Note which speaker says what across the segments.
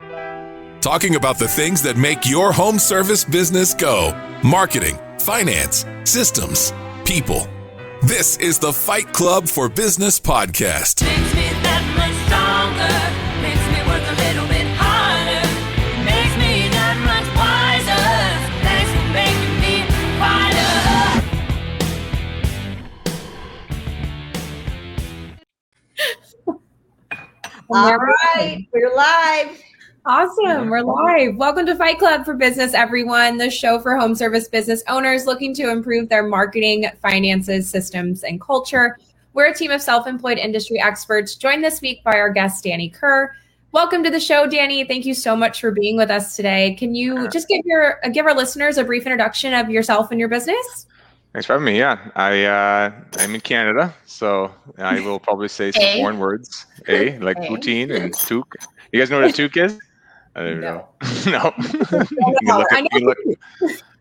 Speaker 1: Talking about the things that make your home service business go marketing, finance, systems, people. This is the Fight Club for Business podcast.
Speaker 2: Makes me that much stronger. Makes me work a little bit harder. Makes me that much wiser. Thanks for making me fighter.
Speaker 3: All right, we're live.
Speaker 4: Awesome. We're live. Welcome to Fight Club for Business, everyone, the show for home service business owners looking to improve their marketing, finances, systems, and culture. We're a team of self employed industry experts, joined this week by our guest, Danny Kerr. Welcome to the show, Danny. Thank you so much for being with us today. Can you just give your uh, give our listeners a brief introduction of yourself and your business?
Speaker 5: Thanks for having me. Yeah, I uh, I'm in Canada, so I will probably say some
Speaker 3: A.
Speaker 5: foreign words. A like
Speaker 3: A.
Speaker 5: poutine and toque. You guys know what a toque is? I don't
Speaker 3: No.
Speaker 5: know. no. Look
Speaker 4: I
Speaker 5: it- you can look-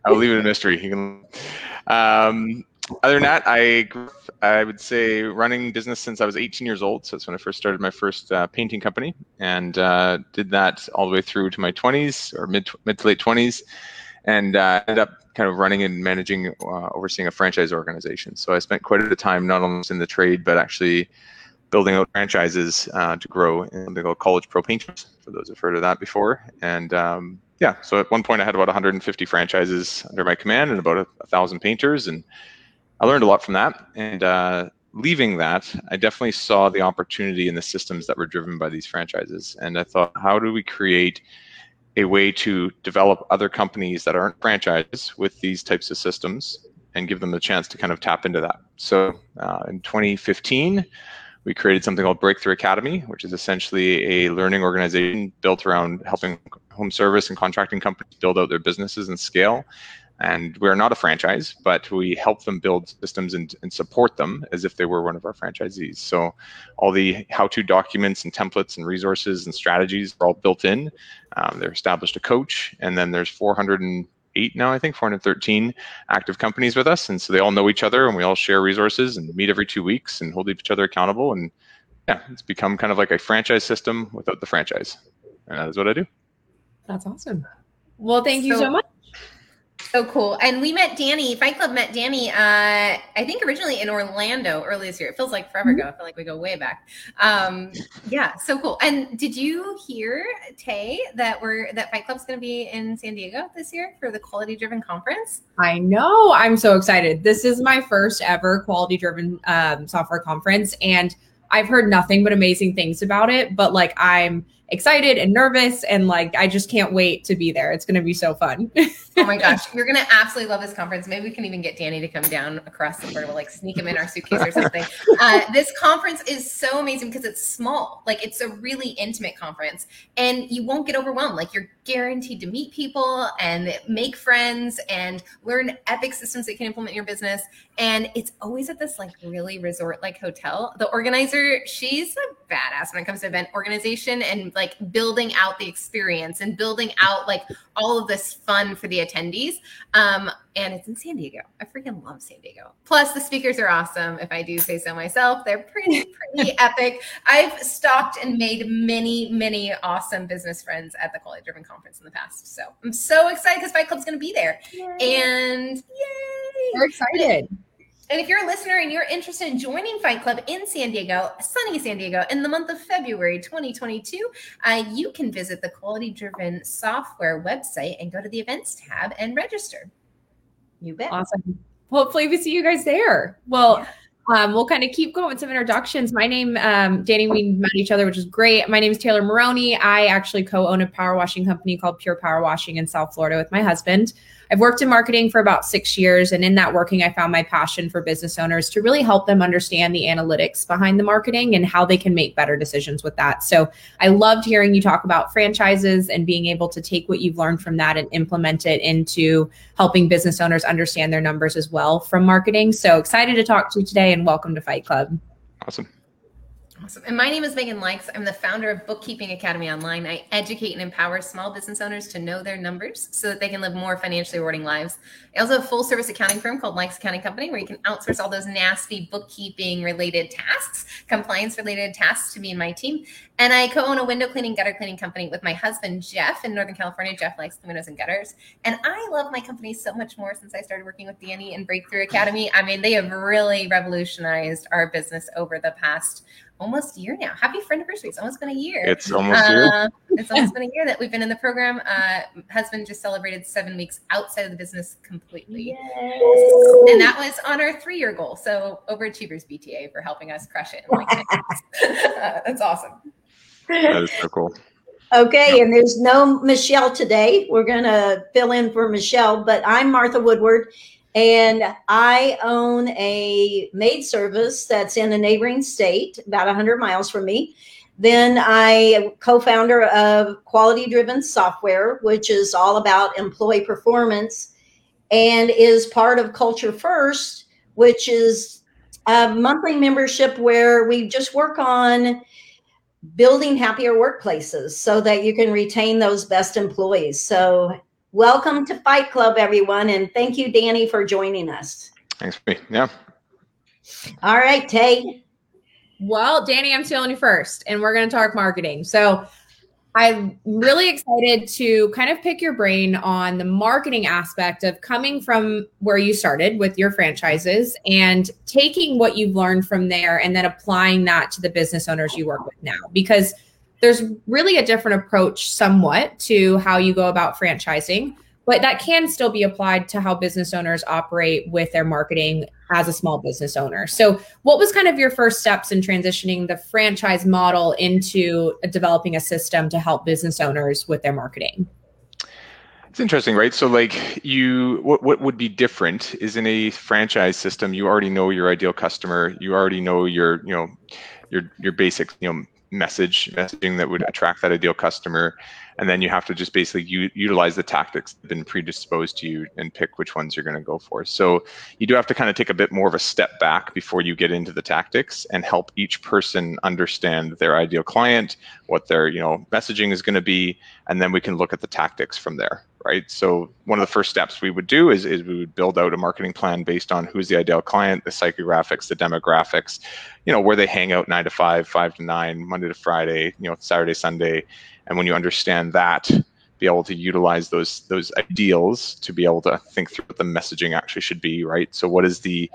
Speaker 5: I'll leave it a mystery. You can. Um, other than that, I grew I would say running business since I was 18 years old. So that's when I first started my first uh, painting company, and uh, did that all the way through to my 20s or mid mid to late 20s, and uh, ended up kind of running and managing, uh, overseeing a franchise organization. So I spent quite a bit of time not only in the trade, but actually building out franchises uh, to grow in something called College Pro Painters, for those who've heard of that before. And um, yeah, so at one point I had about 150 franchises under my command and about a, a thousand painters, and I learned a lot from that. And uh, leaving that, I definitely saw the opportunity in the systems that were driven by these franchises. And I thought, how do we create a way to develop other companies that aren't franchises with these types of systems and give them the chance to kind of tap into that? So uh, in 2015, we created something called Breakthrough Academy, which is essentially a learning organization built around helping home service and contracting companies build out their businesses and scale. And we're not a franchise, but we help them build systems and, and support them as if they were one of our franchisees. So all the how-to documents and templates and resources and strategies are all built in. Um, they're established a coach, and then there's 408 now, I think, 413 active companies with us, and so they all know each other, and we all share resources and meet every two weeks and hold each other accountable. And yeah, it's become kind of like a franchise system without the franchise, and that is what I do.
Speaker 4: That's awesome. Well, thank you
Speaker 3: So-
Speaker 4: so much.
Speaker 3: So cool. And we met Danny, Fight Club met Danny, uh, I think originally in Orlando early this year. It feels like forever ago. I feel like we go way back. Um, yeah, so cool. And did you hear, Tay, that we're that Fight Club's gonna be in San Diego this year for the quality driven conference?
Speaker 4: I know. I'm so excited. This is my first ever quality driven um, software conference, and I've heard nothing but amazing things about it. But like, I'm excited and nervous, and like, I just can't wait to be there. It's going to be so fun.
Speaker 3: Oh my gosh, you're gonna absolutely love this conference. Maybe we can even get Danny to come down across the border. We'll like sneak him in our suitcase or something. Uh, this conference is so amazing because it's small. Like it's a really intimate conference, and you won't get overwhelmed. Like you're guaranteed to meet people and make friends and learn epic systems that can implement your business. And it's always at this like really resort like hotel. The organizer, she's a badass when it comes to event organization and like building out the experience and building out like all of this fun for the attendees. Um, and it's in San Diego. I freaking love San Diego. Plus, the speakers are awesome. If I do say so myself, they're pretty, pretty epic. I've stalked and made many, many awesome business friends at the Quality Driven Conference in the past. So I'm so excited because Fight Club's going to be there. And yay!
Speaker 4: We're excited.
Speaker 3: And if you're a listener and you're interested in joining Fight Club in San Diego, sunny San Diego, in the month of February 2022, uh, you can visit the Quality Driven Software website and go to the events tab and register. You bet.
Speaker 4: Awesome. Hopefully, we see you guys there. Well, um, we'll kind of keep going with some introductions. My name, um, Danny, we met each other, which is great. My name is Taylor Maroney. I actually co own a power washing company called Pure Power Washing in South Florida with my husband. I've worked in marketing for about six years. And in that working, I found my passion for business owners to really help them understand the analytics behind the marketing and how they can make better decisions with that. So I loved hearing you talk about franchises and being able to take what you've learned from that and implement it into helping business owners understand their numbers as well from marketing. So excited to talk to you today and welcome to Fight Club.
Speaker 5: Awesome.
Speaker 3: Awesome. And my name is Megan Likes. I'm the founder of Bookkeeping Academy Online. I educate and empower small business owners to know their numbers so that they can live more financially rewarding lives. I also have a full service accounting firm called Likes Accounting Company where you can outsource all those nasty bookkeeping related tasks, compliance related tasks to me and my team. And I co own a window cleaning, gutter cleaning company with my husband, Jeff, in Northern California. Jeff likes the windows and gutters. And I love my company so much more since I started working with Danny and Breakthrough Academy. I mean, they have really revolutionized our business over the past almost a year now. Happy friend anniversary. It's almost been a year.
Speaker 5: It's almost a year.
Speaker 3: Uh, it's almost been a year that we've been in the program. Uh, husband just celebrated seven weeks outside of the business completely. And that was on our three year goal. So, overachievers BTA for helping us crush it. Like uh, that's awesome.
Speaker 5: That is so cool.
Speaker 6: Okay, and there's no Michelle today. We're going to fill in for Michelle, but I'm Martha Woodward, and I own a maid service that's in a neighboring state, about 100 miles from me. Then I co-founder of Quality Driven Software, which is all about employee performance and is part of Culture First, which is a monthly membership where we just work on building happier workplaces so that you can retain those best employees. So, welcome to Fight Club, everyone. And thank you, Danny, for joining us.
Speaker 5: Thanks for me. Yeah.
Speaker 6: All right, Tay.
Speaker 4: Well, Danny, I'm stealing you first, and we're going to talk marketing. So, I'm really excited to kind of pick your brain on the marketing aspect of coming from where you started with your franchises and taking what you've learned from there and then applying that to the business owners you work with now. Because there's really a different approach, somewhat, to how you go about franchising, but that can still be applied to how business owners operate with their marketing as a small business owner. So, what was kind of your first steps in transitioning the franchise model into developing a system to help business owners with their marketing?
Speaker 5: It's interesting, right? So like you what what would be different is in a franchise system, you already know your ideal customer, you already know your, you know, your your basic, you know, message messaging that would attract that ideal customer. And then you have to just basically u- utilize the tactics that have been predisposed to you and pick which ones you're going to go for. So you do have to kind of take a bit more of a step back before you get into the tactics and help each person understand their ideal client what their you know messaging is going to be and then we can look at the tactics from there right? So one of the first steps we would do is, is we would build out a marketing plan based on who's the ideal client the psychographics the demographics you know where they hang out nine to five five to nine monday to friday you know saturday sunday. And when you understand that be able to utilize those those ideals to be able to think through what the messaging actually should be right? So what is the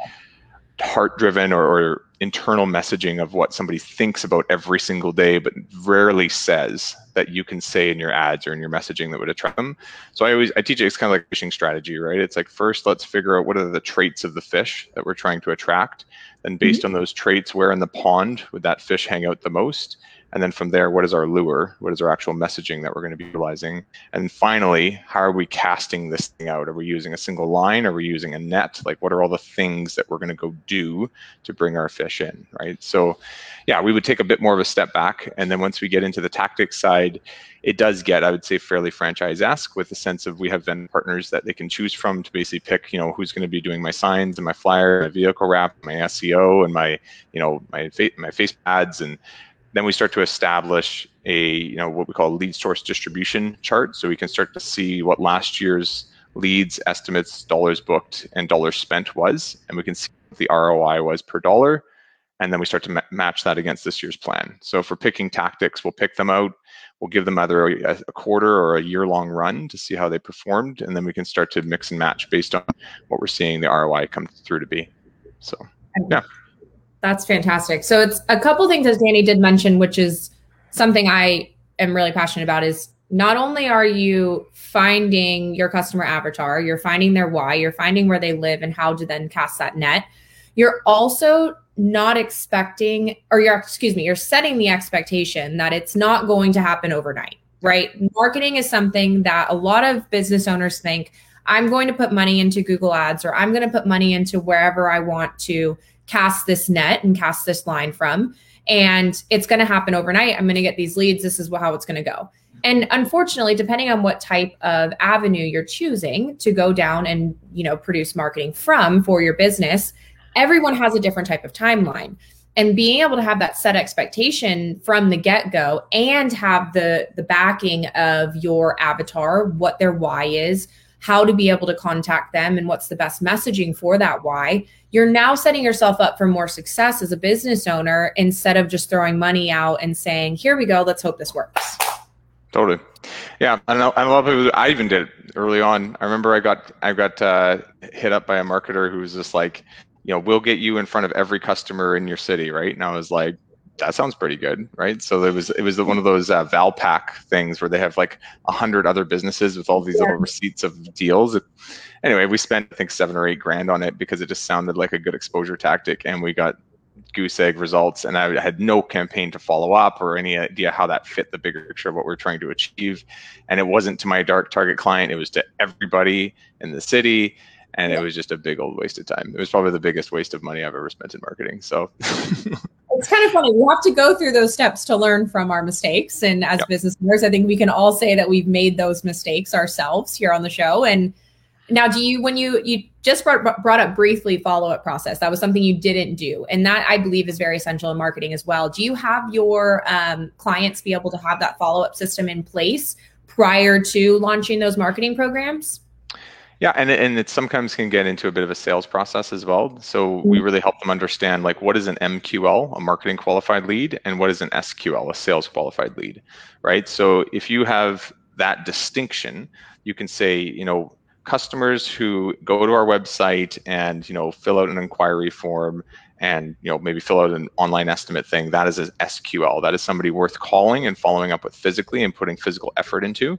Speaker 5: heart driven or, or internal messaging of what somebody thinks about every single day but rarely says that you can say in your ads or in your messaging that would attract them. So i always i teach it, it's kind of like fishing strategy right? It's like first let's figure out what are the traits of the fish that we're trying to attract. Then based mm-hmm. on those traits where in the pond would that fish hang out the most and then from there, what is our lure? What is our actual messaging that we're going to be utilizing? And finally, how are we casting this thing out? Are we using a single line? Are we using a net? Like, what are all the things that we're going to go do to bring our fish in, right? So, yeah, we would take a bit more of a step back. And then once we get into the tactics side, it does get, I would say, fairly franchise-esque with the sense of we have vendor partners that they can choose from to basically pick, you know, who's going to be doing my signs and my flyer, my vehicle wrap, my SEO, and my, you know, my fa- my face ads and then we start to establish a you know what we call a lead source distribution chart. So we can start to see what last year's leads estimates dollars booked and dollars spent was and we can see what the roi was per dollar and then we start to ma- match that against this year's plan. So for picking tactics we'll pick them out we'll give them either a, a quarter or a year long run to see how they performed and then we can start to mix and match based on what we're seeing the roi come through to be. So yeah
Speaker 4: That's fantastic. So it's a couple things as Danny did mention, which is something I am really passionate about is not only are you finding your customer avatar, you're finding their why, you're finding where they live and how to then cast that net. You're also not expecting or you're excuse me, you're setting the expectation that it's not going to happen overnight, right? Marketing is something that a lot of business owners think I'm going to put money into Google Ads or I'm going to put money into wherever I want to cast this net and cast this line from and it's going to happen overnight. I'm going to get these leads. This is how it's going to go. And unfortunately depending on what type of avenue you're choosing to go down and you know produce marketing from for your business everyone has a different type of timeline. And being able to have that set expectation from the get-go and have the the backing of your avatar what their why is how to be able to contact them and what's the best messaging for that why you're now setting yourself up for more success as a business owner instead of just throwing money out and saying here we go let's hope this works
Speaker 5: Totally. Yeah, I know. Lot of people. I even did it early on. I remember I got I got uh, hit up by a marketer who was just like, you know, we'll get you in front of every customer in your city, right? And I was like, that sounds pretty good, right? So it was it was one of those uh, Valpak things where they have like a hundred other businesses with all these little receipts of deals. Anyway, we spent I think seven or eight grand on it because it just sounded like a good exposure tactic, and we got goose egg results and i had no campaign to follow up or any idea how that fit the bigger picture of what we're trying to achieve. And it wasn't to my dark target client. It was to everybody in the city and it was just a big old waste of time. It was probably the biggest waste of money i've ever spent in marketing so
Speaker 4: it's kind of funny. We have to go through those steps to learn from our mistakes. And as
Speaker 5: Yep.
Speaker 4: business owners, I think we can all say that we've made those mistakes ourselves here on the show. And now, do you, when you you just brought, brought up briefly follow up process, that was something you didn't do, and that I believe is very essential in marketing as well. Do you have your um, clients be able to have that follow up system in place prior to launching those marketing programs?
Speaker 5: Yeah, and and it sometimes can get into a bit of a sales process as well. So we mm-hmm. really help them understand like what is an MQL, a marketing qualified lead, and what is an SQL, a sales qualified lead, right? So if you have that distinction, you can say, you know, customers who go to our website and you know fill out an inquiry form and you know maybe fill out an online estimate thing that is a sql that is somebody worth calling and following up with physically and putting physical effort into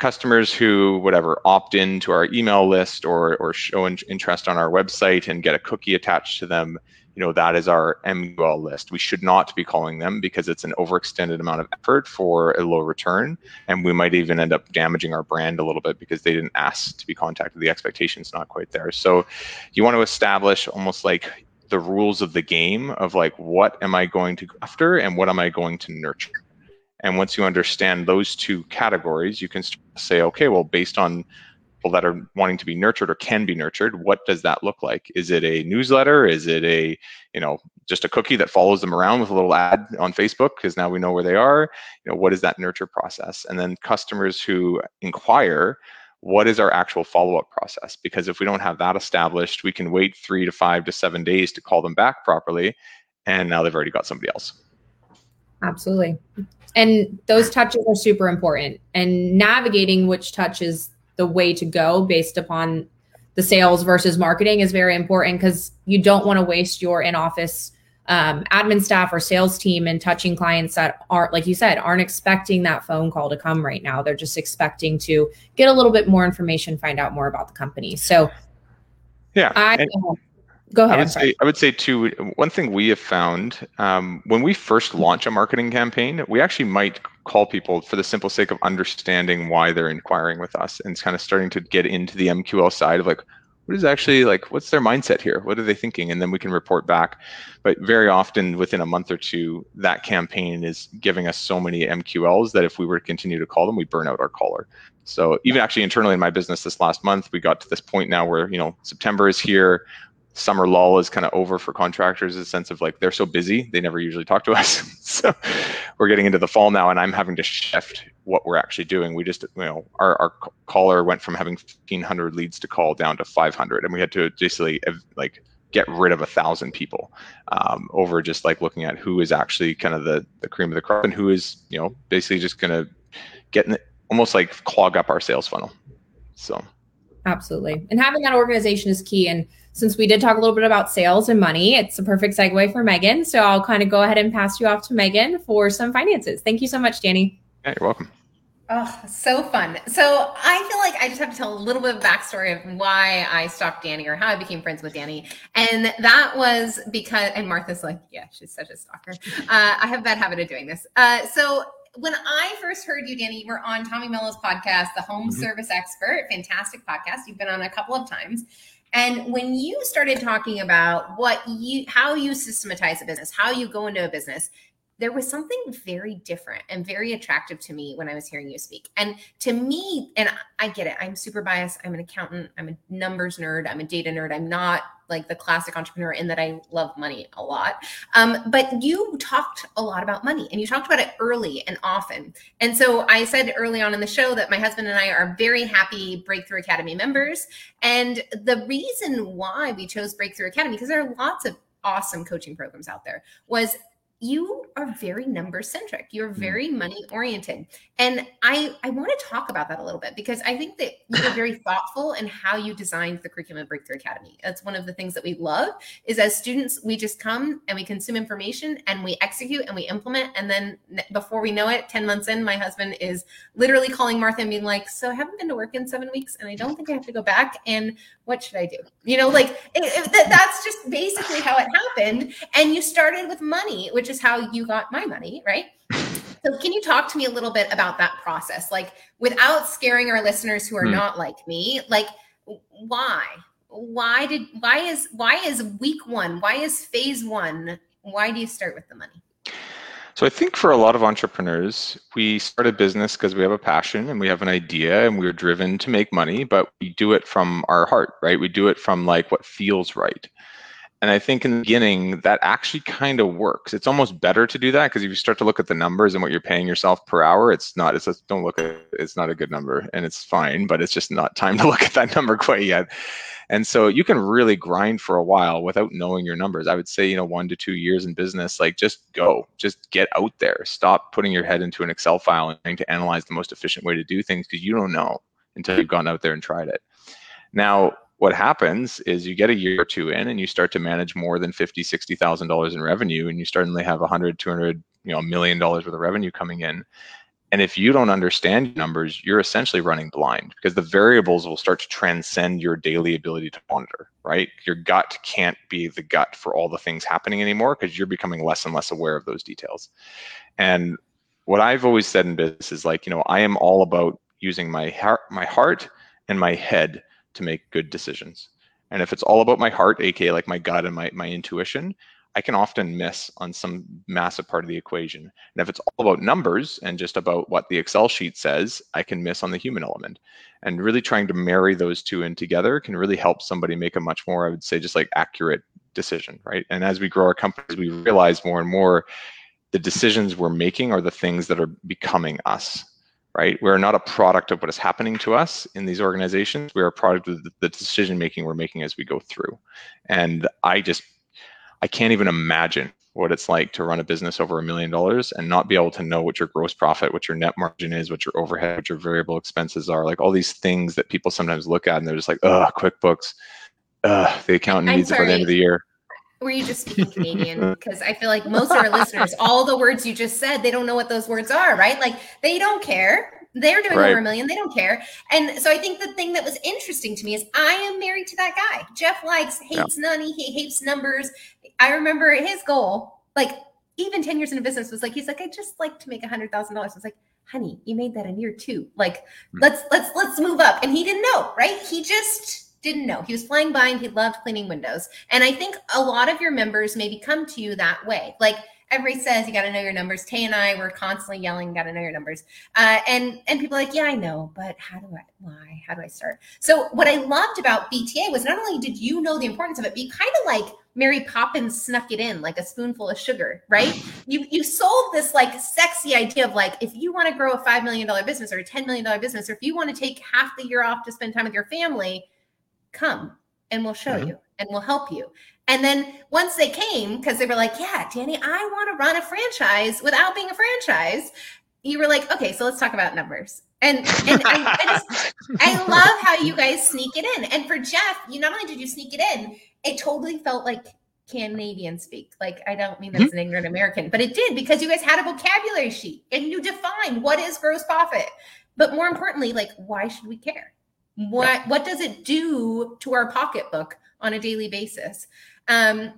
Speaker 5: customers who whatever opt in to our email list or or show in- interest on our website and get a cookie attached to them you know that is our mql list. We should not be calling them because it's an overextended amount of effort for a low return and we might even end up damaging our brand a little bit because they didn't ask to be contacted. The expectation's not quite there. So you want to establish almost like the rules of the game of like what am i going to go after and what am i going to nurture and once you understand those two categories, you can say, okay, well, based on people that are wanting to be nurtured or can be nurtured, what does that look like? Is it a newsletter? Is it a, you know, just a cookie that follows them around with a little ad on Facebook because now we know where they are? You know, what is that nurture process? And then customers who inquire, what is our actual follow-up process? Because if we don't have that established, we can wait three to five to seven days to call them back properly, and now they've already got somebody else.
Speaker 4: Absolutely. And those touches are super important. And navigating which touch is the way to go based upon the sales versus marketing is very important because you don't want to waste your in office um, admin staff or sales team and touching clients that aren't, like you said, aren't expecting that phone call to come right now. They're just expecting to get a little bit more information, find out more about the company. So
Speaker 5: Yeah.
Speaker 4: I
Speaker 5: and-
Speaker 4: go ahead.
Speaker 5: I would say I would say too. One thing we have found um, when we first launch a marketing campaign, we actually might call people for the simple sake of understanding why they're inquiring with us and it's kind of starting to get into the MQL side of like what is actually like what's their mindset here what are they thinking and then we can report back but very often within a month or two that campaign is giving us so many mqls that if we were to continue to call them we burn out our caller so even actually internally in my business this last month we got to this point now where you know september is here summer lull is kind of over for contractors in the sense of like they're so busy they never usually talk to us. So we're getting into the fall now and i'm having to shift what we're actually doing. We just you know our, our caller went from having 1500 leads to call down to 500 and we had to basically like get rid of a thousand people um, over just like looking at who is actually kind of the, the cream of the crop and who is you know basically just going to get in the, almost like clog up our sales funnel. So
Speaker 4: Absolutely. And having that organization is key. And since we did talk a little bit about sales and money, it's a perfect segue for Megan. So I'll kind of go ahead and pass you off to Megan for some finances. Thank you so much, Danny.
Speaker 5: yeah you're welcome
Speaker 3: Oh, so fun. So I feel like I just have to tell a little bit of backstory of why I stalked Danny or how I became friends with Danny. And that was because, and Martha's like, yeah, she's such a stalker. Uh, I have a bad habit of doing this. Uh, so when I first heard you, Danny, you were on Tommy Mello's podcast, The Home
Speaker 5: Mhm.
Speaker 3: Service Expert. Fantastic podcast. You've been on a couple of times. And when you started talking about what you, how you systematize a business, how you go into a business, there was something very different and very attractive to me when I was hearing you speak. And to me, and I get it, I'm super biased. I'm an accountant, I'm a numbers nerd, I'm a data nerd. I'm not like the classic entrepreneur in that I love money a lot. Um, but you talked a lot about money and you talked about it early and often. And so I said early on in the show that my husband and I are very happy Breakthrough Academy members. And the reason why we chose Breakthrough Academy, because there are lots of awesome coaching programs out there, was you are very number centric you're
Speaker 5: Mm.
Speaker 3: very money oriented and i i want to talk about that a little bit because i think that you were very thoughtful in how you designed the curriculum at breakthrough academy. That's one of the things that we love is as students we just come and we consume information and we execute and we implement. And then before we know it 10 months in my husband is literally calling martha and being like so i haven't been to work in seven weeks and i don't think i have to go back. And what should i do? You know like it, it- that, that's just basically how it happened. And you started with money which is how you got my money right so can you talk to me a little bit about that process like without scaring our listeners who are
Speaker 5: Hmm.
Speaker 3: not like me like why why did why is why is week one why is phase one why do you start with the money
Speaker 5: So I think for a lot of entrepreneurs, we start a business because we have a passion and we have an idea and we're driven to make money, but we do it from our heart, right? We do it from like what feels right. And I think in the beginning, that actually kind of works. It's almost better to do that because if you start to look at the numbers and what you're paying yourself per hour, it's not, it's just, don't look at it, it's not a good number and it's fine, but it's just not time to look at that number quite yet. And so you can really grind for a while without knowing your numbers. I would say, you know, one to two years in business, like just go, just get out there. Stop putting your head into an Excel file and trying to analyze the most efficient way to do things because you don't know until you've gone out there and tried it. Now, what happens is you get a year or two in and you start to manage more than 50, $60,000 in revenue and you suddenly have 100, 200, you know, a million dollars worth of revenue coming in. And if you don't understand numbers, you're essentially running blind because the variables will start to transcend your daily ability to monitor, right? Your gut can't be the gut for all the things happening anymore because you're becoming less and less aware of those details. And what I've always said in business is like, you know, I am all about using my heart, my heart and my head to make good decisions. And if it's all about my heart, aka like my gut and my, my intuition, I can often miss on some massive part of the equation. And if it's all about numbers and just about what the Excel sheet says, I can miss on the human element. And really trying to marry those two in together can really help somebody make a much more, I would say, just like accurate decision, right? And as we grow our companies, we realize more and more the decisions we're making are the things that are becoming us, right? We're not a product of what is happening to us in these organizations. We're a product of the- the decision making we're making as we go through. And I just, I can't even imagine what it's like to run a business over a million dollars and not be able to know what your gross profit, what your net margin is, what your overhead, what your variable expenses are, like all these things that people sometimes look at and they're just like, ugh, QuickBooks, ugh, the accountant
Speaker 3: I'm
Speaker 5: needs it by the end of the year.
Speaker 3: Were you just speaking Canadian? Because I feel like most of our listeners, all the words you just said, they don't know what those words are, right? Like they don't care. They're doing
Speaker 5: Right.
Speaker 3: over a million. They don't care. And so I think the thing that was interesting to me is I am married to that guy. Jeff likes, hates money. He hates numbers. I remember his goal, like even 10 years into business was like, he's like, I just like to make a hundred thousand dollars. I was like, honey, you made that in year two. Like,
Speaker 5: Hmm.
Speaker 3: let's, let's, let's move up. And he didn't know, right? He just didn't know. He was flying by and he loved cleaning windows. And I think a lot of your members maybe come to you that way. Like everybody says, you got to know your numbers. Tay and I were constantly yelling, got to know your numbers. Uh, and and people like, yeah, I know, but how do I? Why? How do I start? So what I loved about BTA was not only did you know the importance of it, but you kind of like Mary Poppins snuck it in like a spoonful of sugar, right? You you sold this like sexy idea of like if you want to grow a five million dollar business or a ten million dollar business, or if you want to take half the year off to spend time with your family, come and we'll show
Speaker 5: Mhm.
Speaker 3: you and we'll help you. And then once they came, because they were like, yeah, Danny, I want to run a franchise without being a franchise. You were like, okay, so let's talk about numbers. And and I, I just I love how you guys sneak it in. And for Jeff, you not only did you sneak it in, it totally felt like Canadian speak. Like I don't mean that as an ignorant American, but it did because you guys had a vocabulary sheet and you defined what is gross profit. But more importantly, like why should we care? What what does it do to our pocketbook on a daily basis? Um,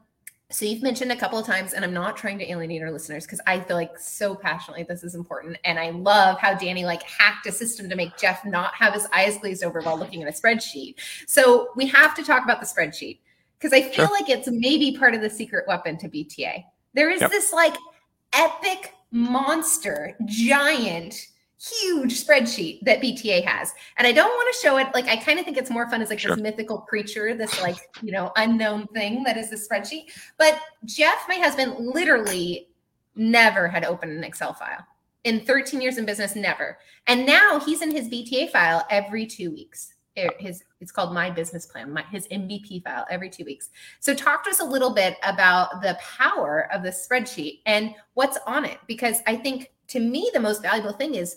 Speaker 3: so you've mentioned a couple of times, and I'm not trying to alienate our listeners because I feel like so passionately this is important. And I love how Danny like hacked a system to make Jeff not have his eyes glazed over while looking at a spreadsheet. So we have to talk about the spreadsheet because I feel
Speaker 5: Sure.
Speaker 3: like it's maybe part of the secret weapon to BTA. There is
Speaker 5: Yep.
Speaker 3: this like epic monster, giant, huge spreadsheet that BTA has. And I don't want to show it. Like, I kind of think it's more fun as like
Speaker 5: Sure.
Speaker 3: this mythical creature, this like, you know, unknown thing that is the spreadsheet. But Jeff, my husband, literally never had opened an Excel file in 13 years in business, never. And now he's in his BTA file every two weeks. It- His it's called my business plan, my, his MVP file every two weeks. So talk to us a little bit about the power of the spreadsheet and what's on it, because I think to me the most valuable thing is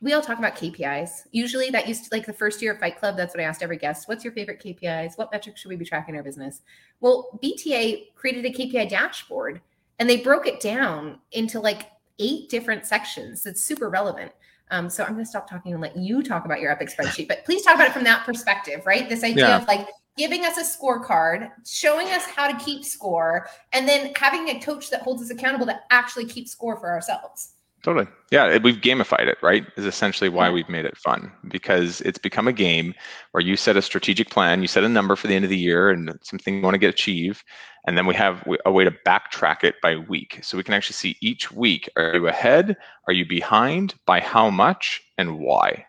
Speaker 3: we all talk about KPIs. Usually that used to like the first year of Fight Club. That's what I asked every guest. What's your favorite KPIs? What metrics should we be tracking in our business? Well, BTA created a KPI dashboard and they broke it down into like eight different sections. That's super relevant. Um, so I'm going to stop talking and let you talk about your epic spreadsheet, but please talk about it from that perspective, right? This idea
Speaker 5: Yeah.
Speaker 3: of like giving us a scorecard, showing us how to keep score, and then having a coach that holds us accountable to actually keep score for ourselves.
Speaker 5: Totally. Yeah, we've gamified it, right? Is essentially why we've made it fun because it's become a game where you set a strategic plan, you set a number for the end of the year and something you want to get achieved, and then we have a way to backtrack it by week. So we can actually see each week are you ahead, are you behind, by how much, and why,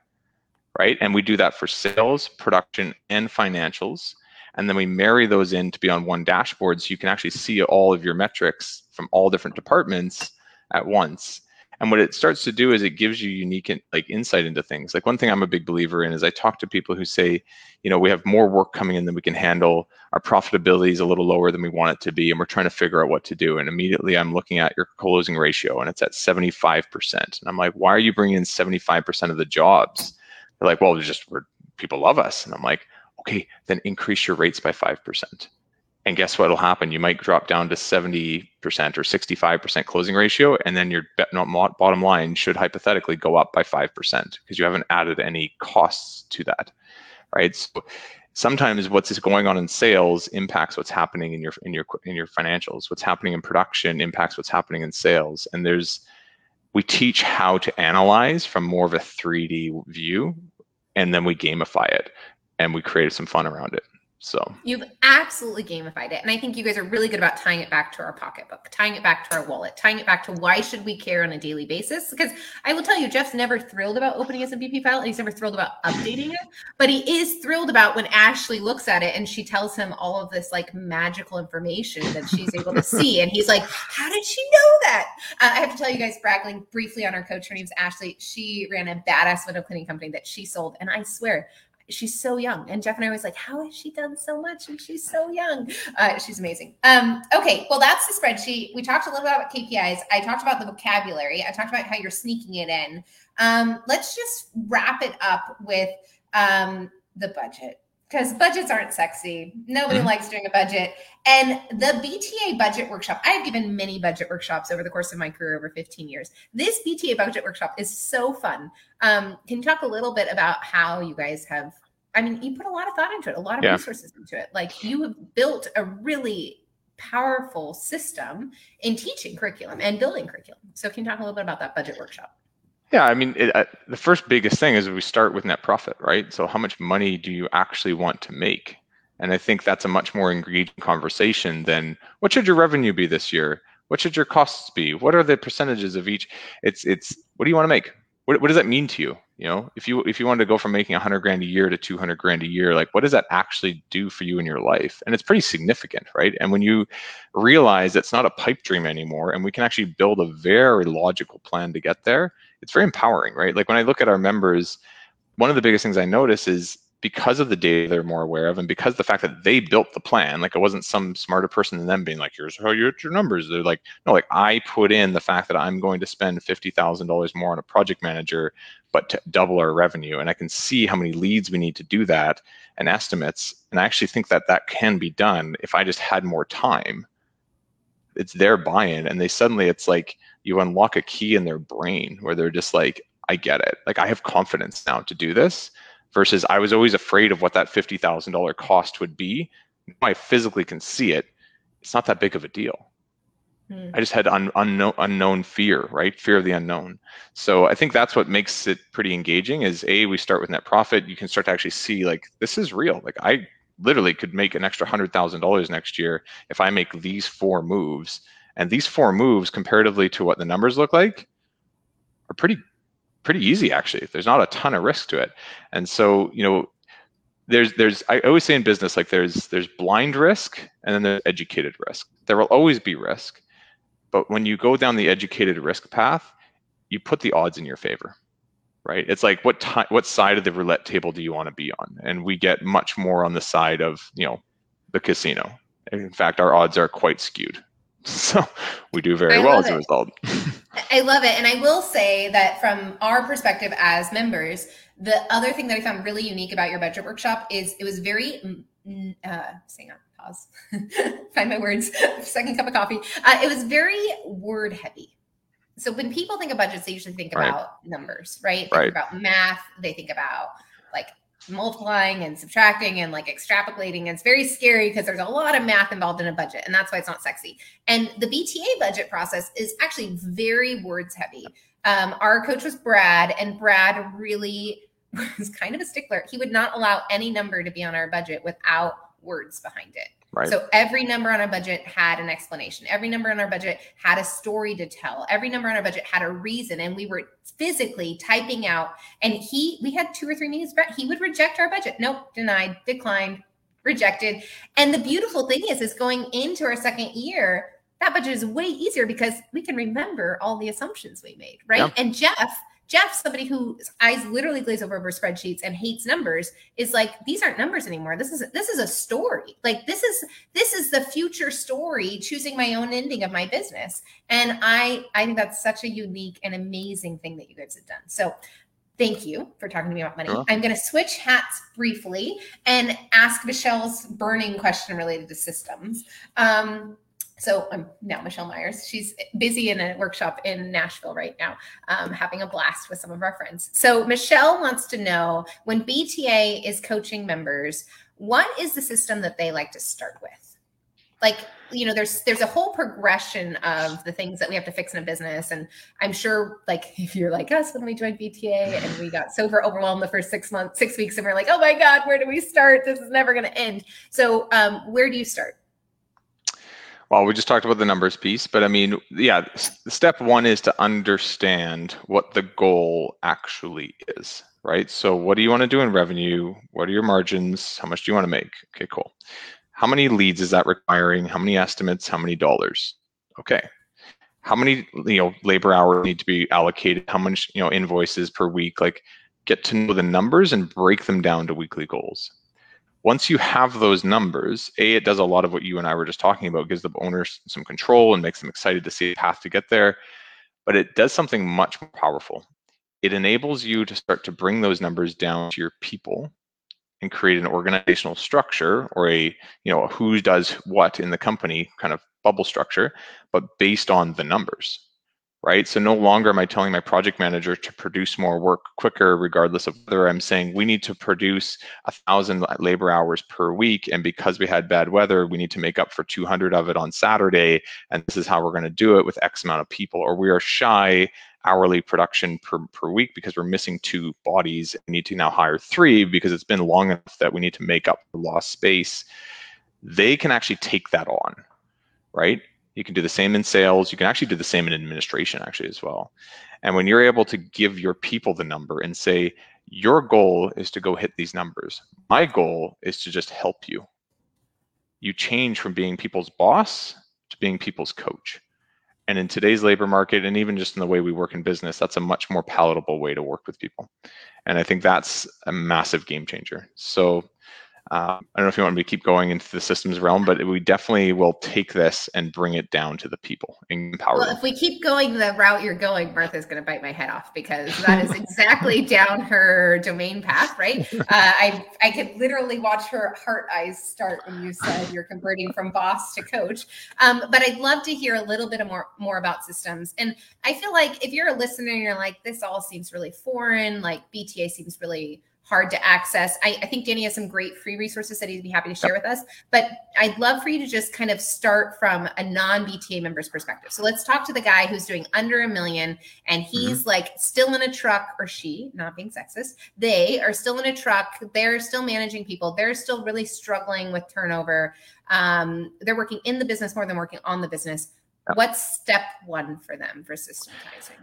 Speaker 5: right? And we do that for sales, production, and financials. And then we marry those in to be on one dashboard so you can actually see all of your metrics from all different departments at once. And what it starts to do is it gives you unique in, like insight into things. Like one thing I'm a big believer in is I talk to people who say, you know, we have more work coming in than we can handle. Our profitability is a little lower than we want it to be, and we're trying to figure out what to do. And immediately I'm looking at your closing ratio, and it's at 75%. And I'm like, why are you bringing in 75% of the jobs? They're like, well, just people love us. And I'm like, okay, then increase your rates by 5%. And guess what will happen? You might drop down to 70% or 65% closing ratio, and then your bottom line should hypothetically go up by 5% because you haven't added any costs to that, right? So sometimes what's going on in sales impacts what's happening in your in your in your financials. What's happening in production impacts what's happening in sales. And there's we teach how to analyze from more of a 3D view, and then we gamify it, and we created some fun around it. So
Speaker 3: You've absolutely gamified it. And I think you guys are really good about tying it back to our pocketbook, tying it back to our wallet, tying it back to why should we care on a daily basis? Because I will tell you, Jeff's never thrilled about opening his MVP file and he's never thrilled about updating it. But he is thrilled about when Ashley looks at it and she tells him all of this like magical information that she's able to see. And he's like, How did she know that? Uh, I have to tell you guys, bragging briefly on our coach. Her name's Ashley. She ran a badass window cleaning company that she sold. And I swear, she's so young. And Jeff and I was like, how has she done so much? And she's so young. Uh, she's amazing. Um, okay, well, that's the spreadsheet. We talked a little bit about KPIs. I talked about the vocabulary. I talked about how you're sneaking it in. Um, let's just wrap it up with um, the budget. Because budgets aren't sexy. Nobody
Speaker 5: Mhm.
Speaker 3: likes doing a budget. And the BTA budget workshop, I've given many budget workshops over the course of my career over 15 years. This BTA budget workshop is so fun. Um, can you talk a little bit about how you guys have? I mean, you put a lot of thought into it, a lot of
Speaker 5: Yeah.
Speaker 3: resources into it. Like you have built a really powerful system in teaching curriculum and building curriculum. So, can you talk a little bit about that budget workshop?
Speaker 5: Yeah, I mean, it, uh, the first biggest thing is we start with net profit, right? So, how much money do you actually want to make? And I think that's a much more engaging conversation than what should your revenue be this year? What should your costs be? What are the percentages of each? It's it's what do you want to make? What, what does that mean to you? You know, if you if you wanted to go from making 100 grand a year to 200 grand a year, like what does that actually do for you in your life? And it's pretty significant, right? And when you realize it's not a pipe dream anymore, and we can actually build a very logical plan to get there, it's very empowering, right? Like when I look at our members, one of the biggest things I notice is because of the data they're more aware of, and because the fact that they built the plan, like it wasn't some smarter person than them being like, "Here's how you get your numbers." They're like, "No, like I put in the fact that I'm going to spend fifty thousand dollars more on a project manager, but to double our revenue, and I can see how many leads we need to do that and estimates, and I actually think that that can be done if I just had more time." It's their buy-in, and they suddenly it's like you unlock a key in their brain where they're just like, I get it. Like I have confidence now to do this versus I was always afraid of what that $50,000 cost would be. Now I physically can see it. It's not that big of a deal.
Speaker 3: Hmm.
Speaker 5: I just had un, unknown, unknown fear, right? Fear of the unknown. So I think that's what makes it pretty engaging is A, we start with net profit. You can start to actually see like, this is real. Like I literally could make an extra $100,000 next year if I make these four moves And these four moves, comparatively to what the numbers look like, are pretty pretty easy actually. There's not a ton of risk to it. And so, you know, there's there's I always say in business like there's there's blind risk and then there's educated risk. There will always be risk. But when you go down the educated risk path, you put the odds in your favor. Right? It's like what time what side of the roulette table do you want to be on? And we get much more on the side of, you know, the casino. In fact, our odds are quite skewed. So we do very
Speaker 3: I
Speaker 5: well as a result.
Speaker 3: I love it. And I will say that from our perspective as members, the other thing that I found really unique about your budget workshop is it was very, mm, uh, hang on, pause, find my words, second cup of coffee. Uh, it was very word heavy. So when people think of budgets, they usually think
Speaker 5: Right.
Speaker 3: about numbers, right? They
Speaker 5: Right.
Speaker 3: think about math. They think about like multiplying and subtracting and like extrapolating. It's very scary because there's a lot of math involved in a budget, and that's why it's not sexy. And the BTA budget process is actually very words heavy. Um, our coach was Brad, and Brad really was kind of a stickler. He would not allow any number to be on our budget without words behind it.
Speaker 5: Right.
Speaker 3: So every number on our budget had an explanation. Every number on our budget had a story to tell. Every number on our budget had a reason, and we were physically typing out. And he, we had two or three meetings. Brett, he would reject our budget. Nope, denied, declined, rejected. And the beautiful thing is, is going into our second year, that budget is way easier because we can remember all the assumptions we made, right?
Speaker 5: Yeah.
Speaker 3: And Jeff, Jeff, somebody whose eyes literally glaze over over spreadsheets and hates numbers, is like, these aren't numbers anymore. This is this is a story. Like this is this is the future story, choosing my own ending of my business. And I I think that's such a unique and amazing thing that you guys have done. So thank you for talking to me about money.
Speaker 5: You're.
Speaker 3: I'm going to switch hats briefly and ask Michelle's burning question related to systems. Um, so I'm now Michelle Myers. She's busy in a workshop in Nashville right now, um, having a blast with some of our friends. So Michelle wants to know when BTA is coaching members, what is the system that they like to start with? Like, you know, there's there's a whole progression of the things that we have to fix in a business, and I'm sure, like, if you're like us when we joined BTA and we got super overwhelmed the first six months, six weeks, and we're like, oh my god, where do we start? This is never going to end. So, um, where do you start?
Speaker 5: Well, we just talked about the numbers piece, but I mean, yeah, step one is to understand what the goal actually is, right? So, what do you want to do in revenue? What are your margins? How much do you want to make? Okay, cool. How many leads is that requiring? How many estimates? How many dollars? Okay. How many you know labor hours need to be allocated? How much you know invoices per week? Like, get to know the numbers and break them down to weekly goals once you have those numbers, A, it does a lot of what you and I were just talking about, gives the owners some control and makes them excited to see a path to get there. But it does something much more powerful. It enables you to start to bring those numbers down to your people and create an organizational structure or a, you know, a who does what in the company kind of bubble structure, but based on the numbers right? So no longer am I telling my project manager to produce more work quicker, regardless of whether I'm saying we need to produce a thousand labor hours per week, and because we had bad weather, we need to make up for 200 of it on Saturday, and this is how we're going to do it with X amount of people, or we are shy hourly production per, per week because we're missing two bodies and need to now hire three because it's been long enough that we need to make up for lost space. They can actually take that on, right? You can do the same in sales. You can actually do the same in administration, actually, as well. And when you're able to give your people the number and say, your goal is to go hit these numbers, my goal is to just help you. You change from being people's boss to being people's coach. And in today's labor market, and even just in the way we work in business, that's a much more palatable way to work with people. And I think that's a massive game changer. So uh, I don't know if you want me to keep going into the systems realm, but we definitely will take this and bring it down to the people and empower
Speaker 3: Well,
Speaker 5: them.
Speaker 3: if we keep going the route you're going, Martha's going to bite my head off because that is exactly down her domain path, right? Uh, I I could literally watch her heart eyes start when you said you're converting from boss to coach. Um, but I'd love to hear a little bit more more about systems. And I feel like if you're a listener and you're like, this all seems really foreign, like BTA seems really hard to access. I, I think Danny has some great free resources that he'd be happy to share with us. But I'd love for you to just kind of start from a non BTA member's perspective. So let's talk to the guy who's doing under a million and he's like still in a truck, or she, not being sexist, they are still in a truck. They're still managing people. They're still really struggling with turnover. Um, they're working in the business more than working on the business. what's step one for them for systematizing?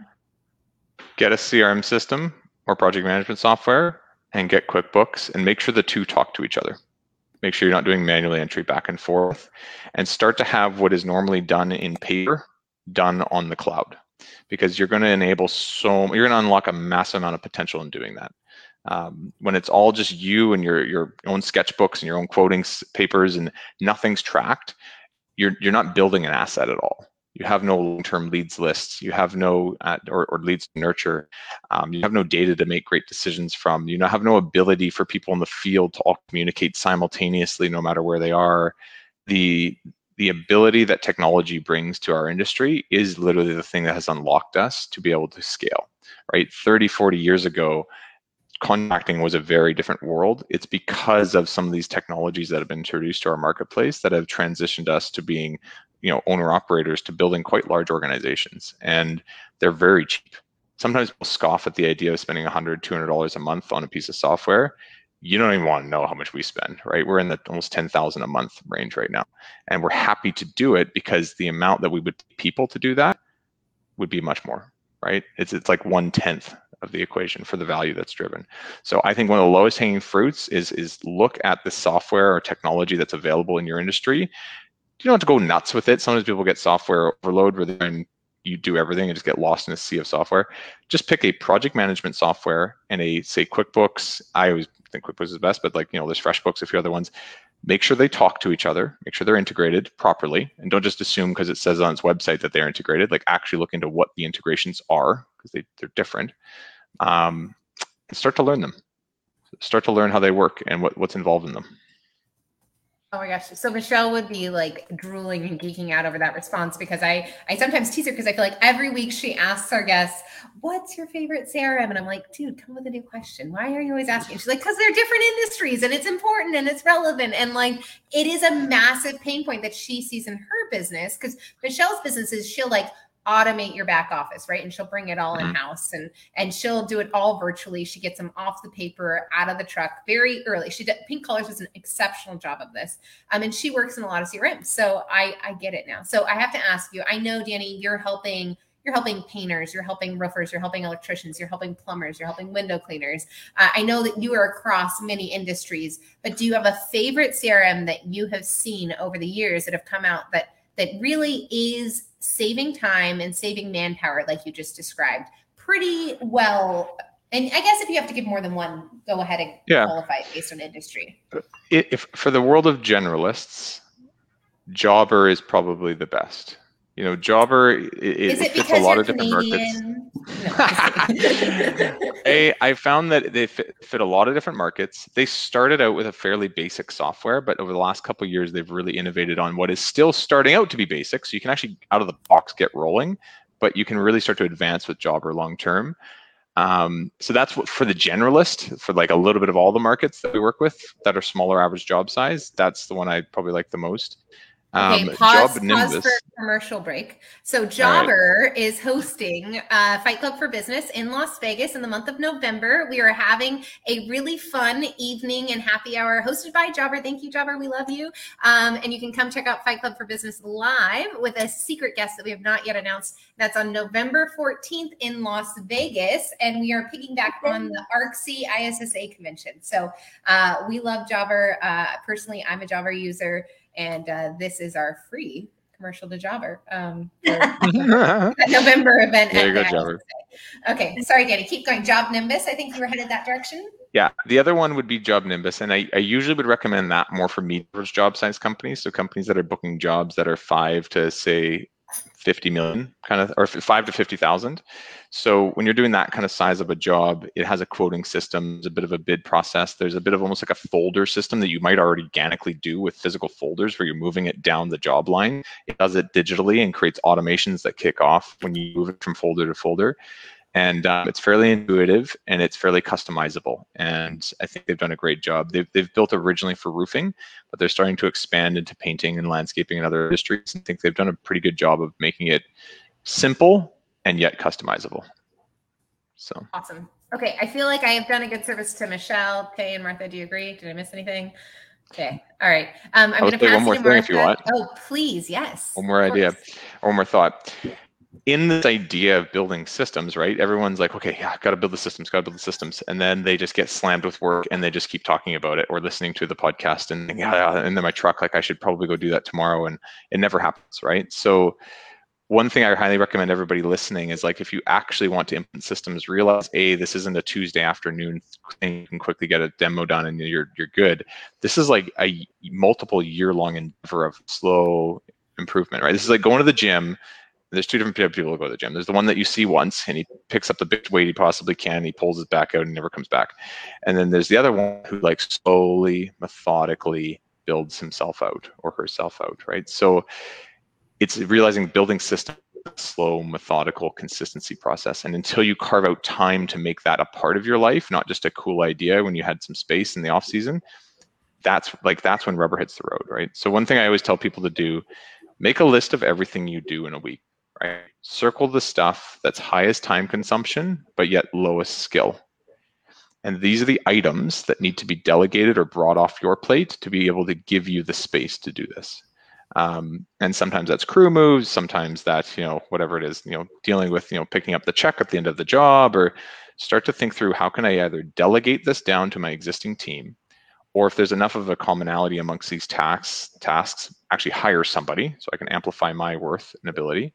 Speaker 5: Get a CRM system or project management software and get QuickBooks and make sure the two talk to each other. Make sure you're not doing manual entry back and forth and start to have what is normally done in paper done on the cloud because you're going to enable so you're going to unlock a massive amount of potential in doing that. Um, when it's all just you and your your own sketchbooks and your own quoting papers and nothing's tracked, you're you're not building an asset at all. You have no long-term leads lists. You have no uh, or, or leads to nurture. Um, you have no data to make great decisions from. You know, have no ability for people in the field to all communicate simultaneously, no matter where they are. The the ability that technology brings to our industry is literally the thing that has unlocked us to be able to scale. Right, 30, 40 years ago, contracting was a very different world. It's because of some of these technologies that have been introduced to our marketplace that have transitioned us to being, you know, owner operators to building quite large organizations. And they're very cheap. Sometimes people scoff at the idea of spending 100 $200 a month on a piece of software. You don't even want to know how much we spend, right? We're in the almost 10,000 a month range right now. And we're happy to do it because the amount that we would people to do that would be much more, right? It's it's like one tenth of the equation for the value that's driven. So I think one of the lowest hanging fruits is is look at the software or technology that's available in your industry. You don't have to go nuts with it. Sometimes people get software overload where then you do everything and just get lost in a sea of software. Just pick a project management software and a say QuickBooks. I always think QuickBooks is the best, but like you know, there's FreshBooks, a few other ones. Make sure they talk to each other. Make sure they're integrated properly, and don't just assume because it says on its website that they're integrated. Like actually look into what the integrations are because they they're different. Um, and start to learn them. Start to learn how they work and what, what's involved in them.
Speaker 3: Oh my gosh. So Michelle would be like drooling and geeking out over that response because I I sometimes tease her because I feel like every week she asks our guests, "What's your favorite CRM?" And I'm like, "Dude, come with a new question. Why are you always asking?" She's like, "Cuz they're different industries and it's important and it's relevant and like it is a massive pain point that she sees in her business cuz Michelle's business is she'll like automate your back office right? And she'll bring it all
Speaker 5: Mhm.
Speaker 3: in house and and she'll do it all virtually. She gets them off the paper out of the truck very early. She did pink colors does an exceptional job of this um, and she works in a lot of crms so i i get it now. So i have to ask you i know danny you're helping you're helping painters you're helping roofers you're helping electricians you're helping plumbers you're helping window cleaners. Uh, i know that you are across many industries but do you have a favorite crm that you have seen over the years that have come out that that really is saving time and saving manpower like you just described pretty well and i guess if you have to give more than one go ahead and
Speaker 5: Yeah.
Speaker 3: qualify it based on industry
Speaker 5: If for the world of generalists, Jobber is probably the best. You know, Jobber it,
Speaker 3: is
Speaker 5: it
Speaker 3: it
Speaker 5: fits a lot of different markets.
Speaker 3: No,
Speaker 5: a, I found that they fit, fit a lot of different markets. They started out with a fairly basic software, but over the last couple of years, they've really innovated on what is still starting out to be basic. So you can actually out of the box get rolling, but you can really start to advance with Jobber long term. Um, so that's what for the generalist, for like a little bit of all the markets that we work with that are smaller average job size. That's the one I probably like the most.
Speaker 3: Okay,
Speaker 5: Um,
Speaker 3: pause,
Speaker 5: Job
Speaker 3: pause
Speaker 5: Nimbus.
Speaker 3: for commercial break. So Jobber is hosting uh, Fight Club for Business in Las Vegas in the month of November. We are having a really fun evening and happy hour hosted by Jobber. Thank you, Jobber. We love you. Um, and you can come check out Fight Club for Business live with a secret guest that we have not yet announced. That's on November 14th in Las Vegas. And we are picking back on the ARCSI ISSA convention. So uh, we love Jobber. Uh, personally, I'm a Jobber user and uh, this is our free commercial to Jobber um, for November event.
Speaker 5: There you go, Jobber.
Speaker 3: Okay, sorry, Danny. Keep going. Job Nimbus. I think you were headed that direction.
Speaker 5: Yeah, the other one would be Job Nimbus, and I, I usually would recommend that more for medium job size companies. So companies that are booking jobs that are five to say 50 million kind of, or five to 50,000. So when you're doing that kind of size of a job, it has a quoting system, there's a bit of a bid process. There's a bit of almost like a folder system that you might already organically do with physical folders where you're moving it down the job line. It does it digitally and creates automations that kick off when you move it from folder to folder and um, it's fairly intuitive and it's fairly customizable and i think they've done a great job they've, they've built originally for roofing but they're starting to expand into painting and landscaping and other industries and I think they've done a pretty good job of making it simple and yet customizable so
Speaker 3: Awesome. Okay, I feel like I have done a good service to Michelle, Kay, and Martha. Do you agree? Did I miss anything? Okay. All right. Um, I'm going to pass
Speaker 5: one more
Speaker 3: to
Speaker 5: thing if you want.
Speaker 3: Oh, please. Yes.
Speaker 5: one more idea one more thought in this idea of building systems right everyone's like okay yeah I gotta build the systems gotta build the systems and then they just get slammed with work and they just keep talking about it or listening to the podcast and yeah, yeah and then my truck like i should probably go do that tomorrow and it never happens right so one thing i highly recommend everybody listening is like if you actually want to implement systems realize a this isn't a tuesday afternoon thing you can quickly get a demo done and you're you're good this is like a multiple year long endeavor of slow improvement, right? This is like going to the gym. There's two different people who go to the gym. There's the one that you see once and he picks up the biggest weight he possibly can, and he pulls it back out and never comes back. And then there's the other one who like slowly, methodically builds himself out or herself out, right? So it's realizing building systems slow methodical consistency process. And until you carve out time to make that a part of your life not just a cool idea when you had some space in the off season that's like that's when rubber hits the road right? So one thing i always tell people to do make a list of everything you do in a week right? Circle the stuff that's highest time consumption but yet lowest skill. And these are the items that need to be delegated or brought off your plate to be able to give you the space to do this um, and sometimes that's crew moves sometimes that's you know whatever it is you know dealing with you know picking up the check at the end of the job or start to think through how can i either delegate this down to my existing team or if there's enough of a commonality amongst these tasks, tasks, actually hire somebody so I can amplify my worth and ability.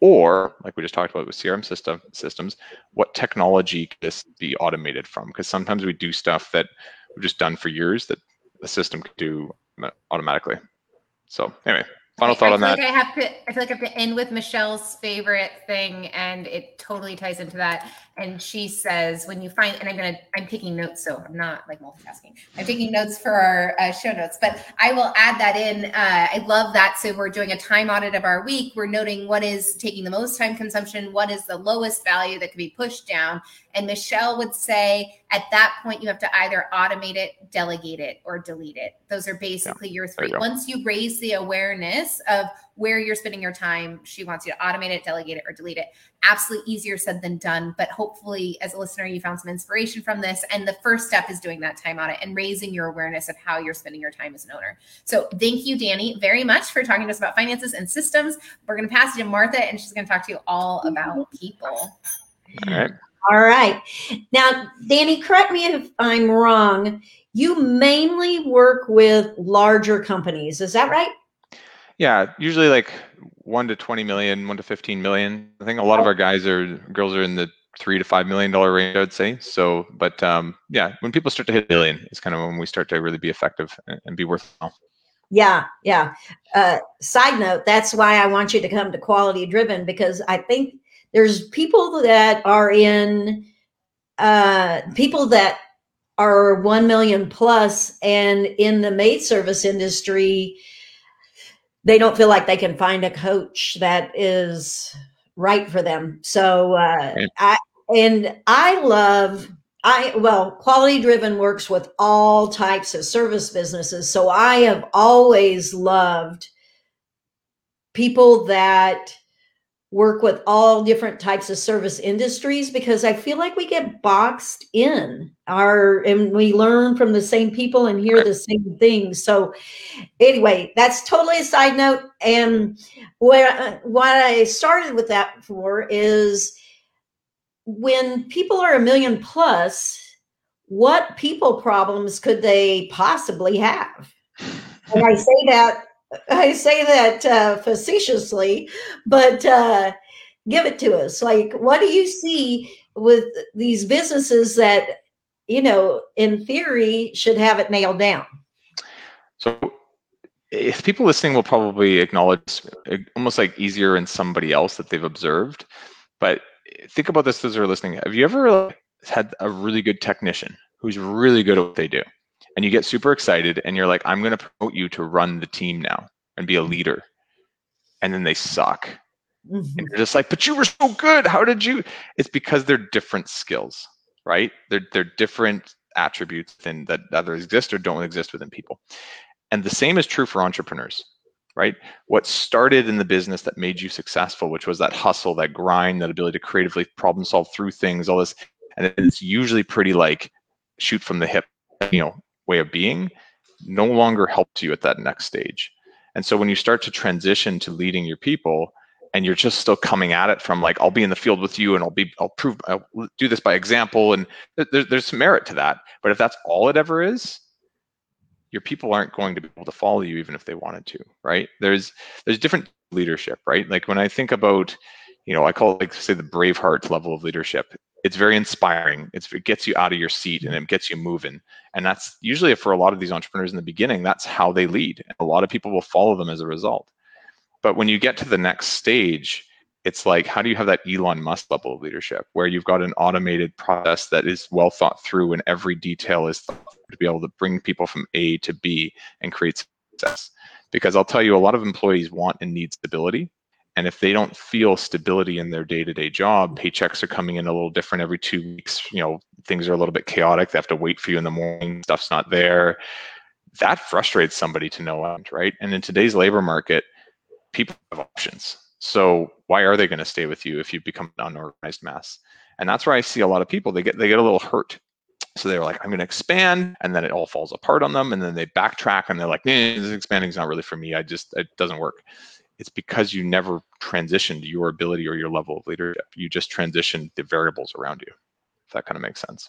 Speaker 5: Or, like we just talked about with CRM system systems, what technology could this be automated from? Because sometimes we do stuff that we've just done for years that the system could do automatically. So anyway, final thought
Speaker 3: I
Speaker 5: on that.
Speaker 3: Like I have to. I feel like I have to end with Michelle's favorite thing, and it totally ties into that. And she says, when you find, and I'm gonna, I'm taking notes, so I'm not like multitasking. I'm taking notes for our uh, show notes, but I will add that in. Uh, I love that. So we're doing a time audit of our week. We're noting what is taking the most time consumption, what is the lowest value that could be pushed down. And Michelle would say, at that point, you have to either automate it, delegate it, or delete it. Those are basically your three.
Speaker 5: you.
Speaker 3: Once you raise the awareness of where you're spending your time, she wants you to automate it, delegate it, or delete it. Absolutely easier said than done. But hopefully, as a listener, you found some inspiration from this. And the first step is doing that time audit and raising your awareness of how you're spending your time as an owner. So thank you, Danny, very much for talking to us about finances and systems. We're going to pass it to Martha, and she's going to talk to you all about people.
Speaker 5: All right.
Speaker 6: All right. Now, Danny, correct me if I'm wrong. You mainly work with larger companies. Is that right?
Speaker 5: Yeah, usually like one to 20 million, one to 15 million. I think a lot of our guys are girls are in the three to five million dollar range, I would say. So, but um, yeah, when people start to hit a billion, it's kind of when we start to really be effective and, and be worthwhile.
Speaker 6: Yeah, yeah. Uh, side note, that's why I want you to come to Quality Driven because I think there's people that are in, uh, people that are 1 million plus and in the maid service industry, they don't feel like they can find a coach that is right for them. So, uh. I, and I love I well, quality driven works with all types of service businesses. So I have always loved people that work with all different types of service industries because I feel like we get boxed in our and we learn from the same people and hear the same things. So anyway, that's totally a side note. And what uh, what I started with that for is when people are a million plus, what people problems could they possibly have? And I say that I say that uh, facetiously, but uh, give it to us. Like, what do you see with these businesses that you know, in theory, should have it nailed down?
Speaker 5: So, if people listening will probably acknowledge uh, almost like easier in somebody else that they've observed, but think about this as they're listening. Have you ever had a really good technician who's really good at what they do? And you get super excited and you're like, I'm going to promote you to run the team now and be a mm-hmm. leader. And then they suck. And mm-hmm. you're just like, but you were so good. How did you? It's because they're different skills, right? They're they're different attributes than that either exist or don't exist within people. And the same is true for entrepreneurs, right? What started in the business that made you successful, which was that hustle, that grind, that ability to creatively problem solve through things, all this, and it's usually pretty like shoot from the hip, you know, way of being. no longer helps you at that next stage. And so when you start to transition to leading your people and you're just still coming at it from like, I'll be in the field with you and I'll be, I'll prove, I'll do this by example. And there, there's some merit to that. But if that's all it ever is, your people aren't going to be able to follow you even if they wanted to, right? There's, there's different leadership, right? Like when I think about, you know, I call it like say the Braveheart level of leadership. It's very inspiring. It's, it gets you out of your seat and it gets you moving. And that's usually for a lot of these entrepreneurs in the beginning, that's how they lead. And a lot of people will follow them as a result. But when you get to the next stage, it's like, how do you have that Elon Musk level of leadership where you've got an automated process that is well thought through and every detail is to be able to bring people from A to B and create success? Because I'll tell you, a lot of employees want and need stability. And if they don't feel stability in their day-to-day job, paychecks are coming in a little different every two weeks. You know, things are a little bit chaotic. They have to wait for you in the morning. Stuff's not there. That frustrates somebody to no end, right? And in today's labor market, people have options. So why are they going to stay with you if you become an unorganized mess? And that's where I see a lot of people. They get they get a little hurt. So they're like, I'm going to expand, and then it all falls apart on them, and then they backtrack and they're like, eh, this expanding is not really for me. I just it doesn't work. It's because you never transitioned your ability or your level of leadership. You just transitioned the variables around you. If that kind of makes sense.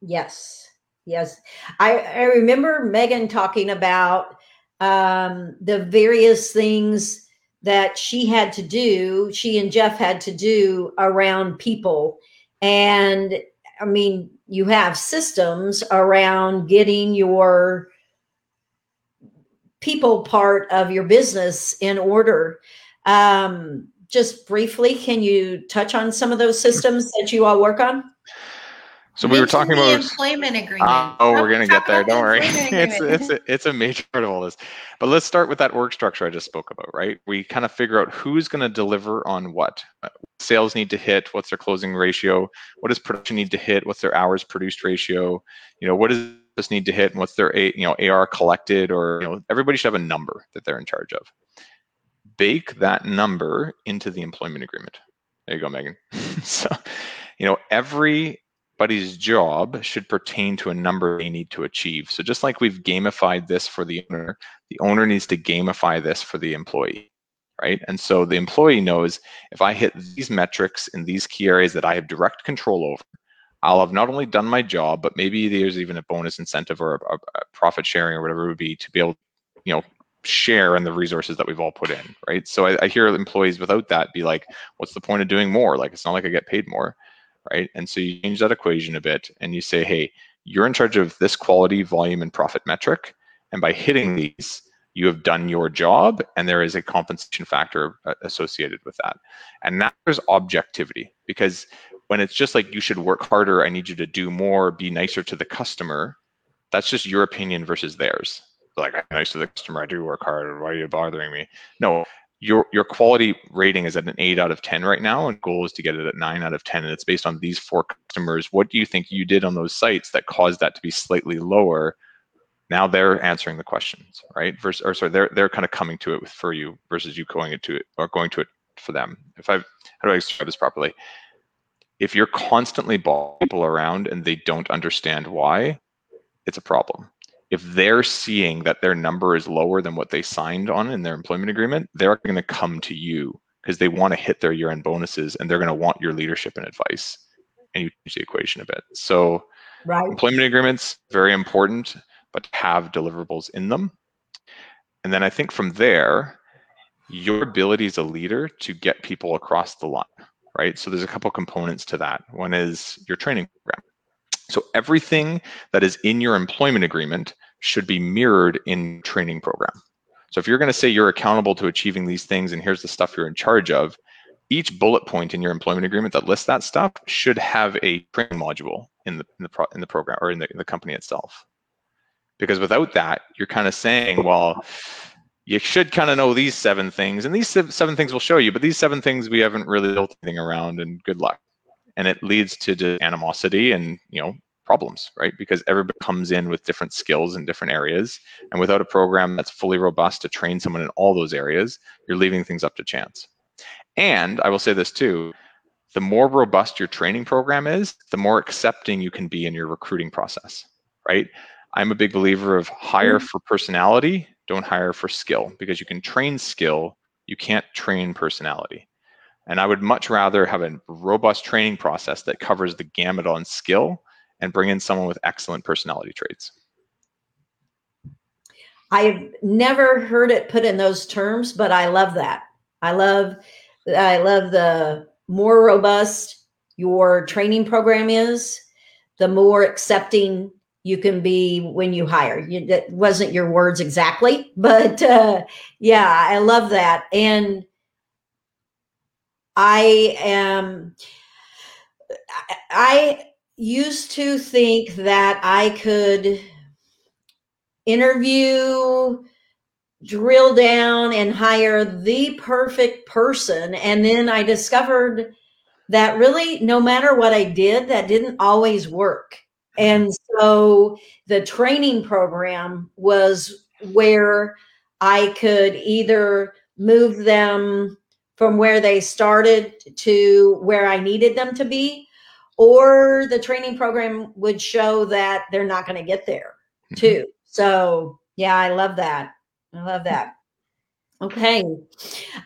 Speaker 6: Yes. Yes. I, I remember Megan talking about um, the various things that she had to do, she and Jeff had to do around people. And I mean, you have systems around getting your people part of your business in order. Um, just briefly, can you touch on some of those systems that you all work on?
Speaker 5: So we were talking
Speaker 3: the
Speaker 5: about
Speaker 3: employment agreement.
Speaker 5: Uh, oh, we're gonna get there. Don't worry. It's it's a, it's a major part of all this. But let's start with that org structure I just spoke about. Right? We kind of figure out who's going to deliver on what. Uh, Sales need to hit. What's their closing ratio? What does production need to hit? What's their hours produced ratio? You know, what does this need to hit? And what's their you know AR collected? Or you know, everybody should have a number that they're in charge of. Bake that number into the employment agreement. There you go, Megan. so, you know, every everybody's job should pertain to a number they need to achieve. So just like we've gamified this for the owner, the owner needs to gamify this for the employee, right? And so the employee knows if I hit these metrics in these key areas that I have direct control over, I'll have not only done my job, but maybe there's even a bonus incentive or a, a profit sharing or whatever it would be to be able, you know, share in the resources that we've all put in, right? So I, I hear employees without that be like, what's the point of doing more? Like, it's not like I get paid more right? And so you change that equation a bit and you say, hey, you're in charge of this quality, volume, and profit metric. And by hitting these, you have done your job and there is a compensation factor uh, associated with that. And now there's objectivity because when it's just like you should work harder, I need you to do more, be nicer to the customer, that's just your opinion versus theirs. Like, I'm nice to the customer, I do work hard, why are you bothering me? No, your your quality rating is at an 8 out of 10 right now and goal is to get it at 9 out of 10 and it's based on these four customers. What do you think you did on those sites that caused that to be slightly lower? Now they're answering the questions right? Versus or sorry they're they're kind of coming to it for you versus you going it to it or going to it for them. If i how do i describe this properly if you're constantly bossing people around and they don't understand why it's a problem if they're seeing that their number is lower than what they signed on in their employment agreement, they're going to come to you because they want to hit their year-end bonuses and they're going to want your leadership and advice. And you change the equation a bit. So
Speaker 6: Right.
Speaker 5: employment agreements very important, but have deliverables in them. And then I think from there, your ability as a leader to get people across the line, right? So there's a couple components to that. One is your training program. So everything that is in your employment agreement should be mirrored in training program. So if you're going to say you're accountable to achieving these things and here's the stuff you're in charge of, each bullet point in your employment agreement that lists that stuff should have a training module in the in the, pro, in the program or in the, in the company itself. Because without that, you're kind of saying, well, you should kind of know these seven things, and these seven things will show you, but these seven things we haven't really built anything around, and good luck. And it leads to animosity and you know problems right? Because everybody comes in with different skills in different areas and without a program that's fully robust to train someone in all those areas you're leaving things up to chance. And i will say this too the more robust your training program is the more accepting you can be in your recruiting process right? I'm a big believer of hire mm-hmm. for personality, don't hire for skill, because you can train skill, you can't train personality. And I would much rather have a robust training process that covers the gamut on skill and bring in someone with excellent personality traits.
Speaker 6: I've never heard it put in those terms, but I love that. I love I love the more robust your training program is, the more accepting you can be when you hire. You, that wasn't your words exactly, but uh, yeah, I love that. And I am, I- I used to think that I could interview, drill down, and hire the perfect person. And then I discovered that really, no matter what I did, that didn't always work. And so the training program was where I could either move them from where they started to where I needed them to be, or the training program would show that they're not going to get there
Speaker 5: Mhm.
Speaker 6: too. So, yeah, I love that. I love that. Okay.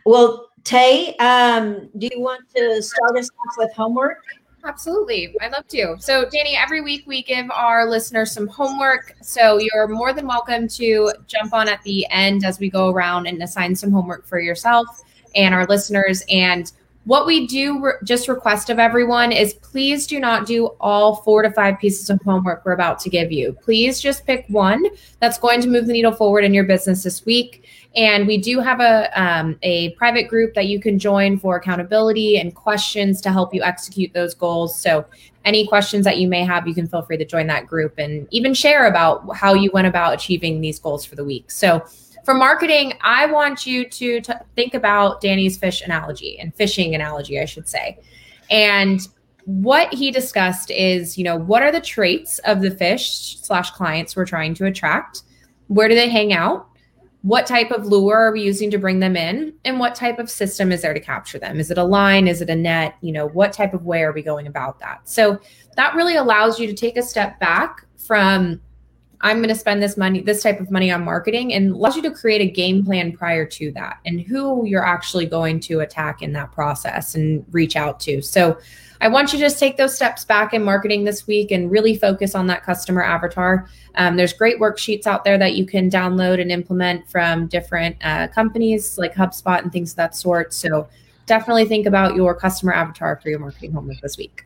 Speaker 6: Well, Tay, um, do you want to start us off with homework?
Speaker 4: Absolutely. I'd love to. So, Danny, every week we give our listeners some homework. So, you're more than welcome to jump on at the end as we go around and assign some homework for yourself and our listeners. And what we do re- just request of everyone is please do not do all four to five pieces of homework we're about to give you. Please just pick one that's going to move the needle forward in your business this week. And we do have a um, a private group that you can join for accountability and questions to help you execute those goals. So any questions that you may have, you can feel free to join that group and even share about how you went about achieving these goals for the week. So for marketing, I want you to t- think about Danny's fish analogy and fishing analogy, I should say. And what he discussed is, you know, what are the traits of the fish slash clients we're trying to attract? Where do they hang out? What type of lure are we using to bring them in? And what type of system is there to capture them? Is it a line? Is it a net? You know, what type of way are we going about that? So that really allows you to take a step back from I'm going to spend this money, this type of money on marketing, and allows you to create a game plan prior to that and who you're actually going to attack in that process and reach out to. So I want you to just take those steps back in marketing this week and really focus on that customer avatar. Um, there's great worksheets out there that you can download and implement from different uh, companies like HubSpot and things of that sort. So definitely think about your customer avatar for your marketing homework this week.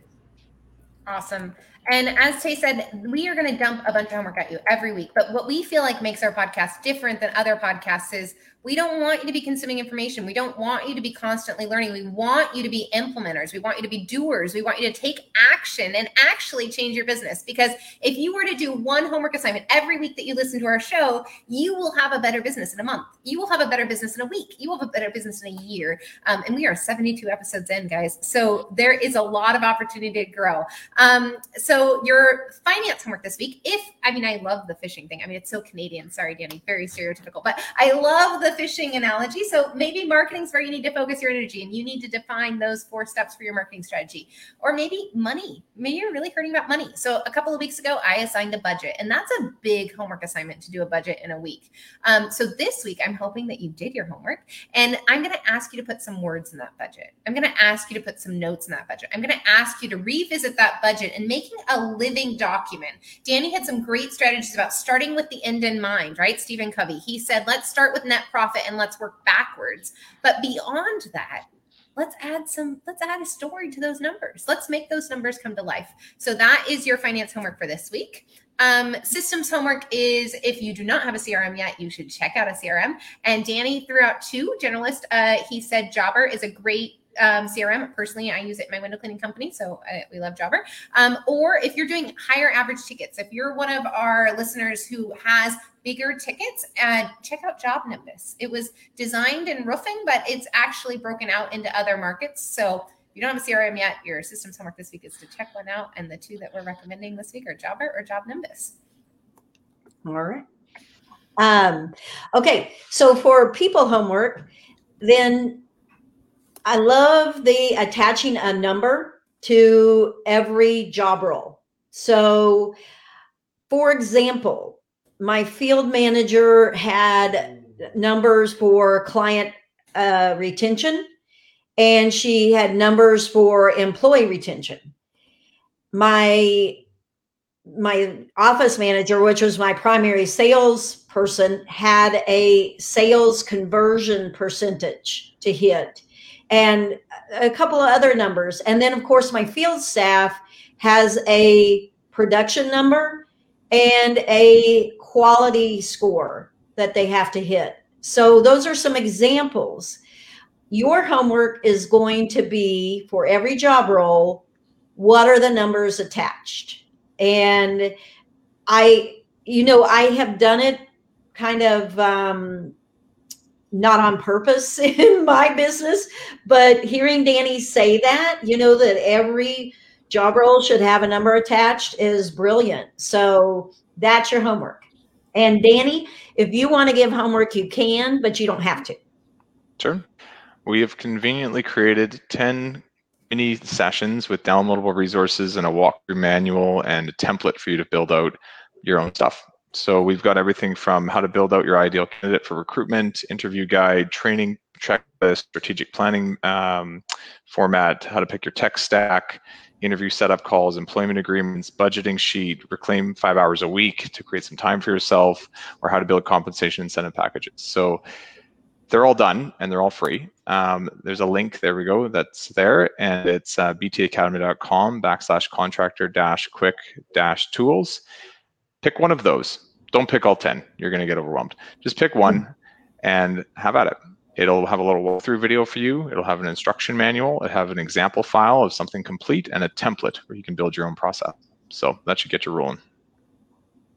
Speaker 3: Awesome. And as Tay said, we are going to dump a bunch of homework at you every week. But what we feel like makes our podcast different than other podcasts is we don't want you to be consuming information. We don't want you to be constantly learning. We want you to be implementers. We want you to be doers. We want you to take action and actually change your business. Because if you were to do one homework assignment every week that you listen to our show, you will have a better business in a month. You will have a better business in a week. You will have a better business in a year. Um, and we are 72 episodes in, guys. So there is a lot of opportunity to grow. Um, so your finance homework this week, if I mean I love the fishing thing. I mean it's so Canadian. Sorry, Danny, very stereotypical, but I love the fishing analogy. So maybe marketing is where you need to focus your energy and you need to define those four steps for your marketing strategy. Or maybe money. Maybe you're really hurting about money. So a couple of weeks ago, I assigned a budget, and that's a big homework assignment to do a budget in a week. Um, so this week, I'm hoping that you did your homework, and I'm going to ask you to put some words in that budget. I'm going to ask you to put some notes in that budget. I'm going to ask you to revisit that budget and making a living document. Danny had some great strategies about starting with the end in mind, right? Stephen Covey. He said, let's start with net profit and let's work backwards. But beyond that, let's add some let's add a story to those numbers. Let's make those numbers come to life. So that is your finance homework for this week. Um, systems homework is if you do not have a crm yet you should check out a crm and danny threw out two generalist uh, he said jobber is a great um, crm personally i use it in my window cleaning company so uh, we love jobber. Um, or if you're doing higher average tickets if you're one of our listeners who has bigger tickets and check out job nimbus. It was designed in roofing but it's actually broken out into other markets. So if you don't have a crm yet your systems homework this week is to check one out and the two that we're recommending this week are jobber or job nimbus.
Speaker 6: All right. Um, okay, so for people homework, then I love the attaching a number to every job role. So for example, my field manager had numbers for client uh, retention and she had numbers for employee retention. My my office manager, which was my primary sales person, had a sales conversion percentage to hit and a couple of other numbers. And then, of course, my field staff has a production number and a quality score that they have to hit. So, those are some examples. Your homework is going to be for every job role what are the numbers attached? And I, you know, I have done it kind of um, not on purpose in my business, but hearing Danny say that, you know, that every job role should have a number attached is brilliant. So that's your homework. And Danny, if you want to give homework, you can, but you don't have to.
Speaker 5: Sure. We have conveniently created 10 mini sessions with downloadable resources and a walkthrough manual and a template for you to build out your own stuff. So we've got everything from how to build out your ideal candidate for recruitment, interview guide, training checklist, strategic planning um, format, how to pick your tech stack, interview setup calls, employment agreements, budgeting sheet, reclaim five hours a week to create some time for yourself, or how to build compensation incentive packages. So they're all done and they're all free. Um, there's a link, there we go, that's there, and it's uh, btacademy.com backslash contractor dash quick dash tools. Pick one of those. Don't pick all 10. You're going to get overwhelmed. Just pick one and have at it. It'll have a little walkthrough video for you. It'll have an instruction manual. It'll have an example file of something complete and a template where you can build your own process. So that should get you rolling.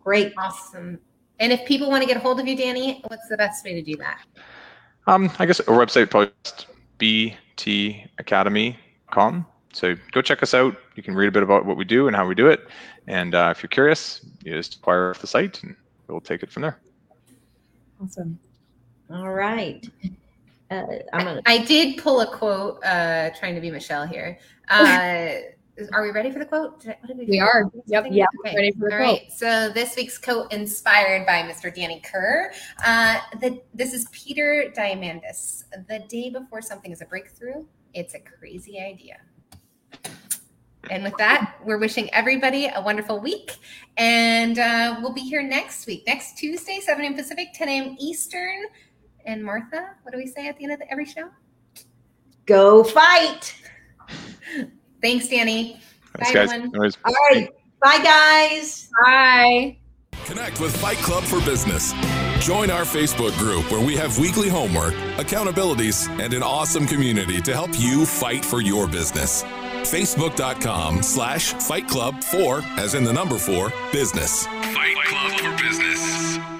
Speaker 6: Great.
Speaker 3: Awesome. And if people want to get a hold of you, Danny, what's the best way to do that?
Speaker 5: Um, I guess our website post btacademy.com. So go check us out. You can read a bit about what we do and how we do it. And uh, if you're curious, you just acquire off the site and we'll take it from there.
Speaker 4: Awesome.
Speaker 6: All right. Uh, I'm gonna.
Speaker 3: I did pull a quote, uh, trying to be Michelle here. Uh, are we ready for the quote? Did I- what did we
Speaker 4: We are. Yep.
Speaker 6: Yeah.
Speaker 3: Okay.
Speaker 4: Ready for the
Speaker 3: All
Speaker 4: quote.
Speaker 3: right. So this week's quote inspired by Mr. Danny Kerr. Uh, the, this is Peter Diamandis. The day before something is a breakthrough, it's a crazy idea. And with that, we're wishing everybody a wonderful week. And uh, we'll be here next week, next Tuesday, 7 a.m. Pacific, 10 a.m. Eastern. And Martha, what do we say at the end of the, every show?
Speaker 6: Go fight.
Speaker 3: Thanks, Danny.
Speaker 5: Thanks,
Speaker 3: Bye,
Speaker 5: guys.
Speaker 3: everyone.
Speaker 5: No.
Speaker 6: All right. Bye, guys.
Speaker 4: Bye.
Speaker 1: Connect with Fight Club for Business. Join our Facebook group where we have weekly homework, accountabilities, and an awesome community to help you fight for your business. Facebook.com slash Fight Club for, as in the number four, business. Fight Club for Business.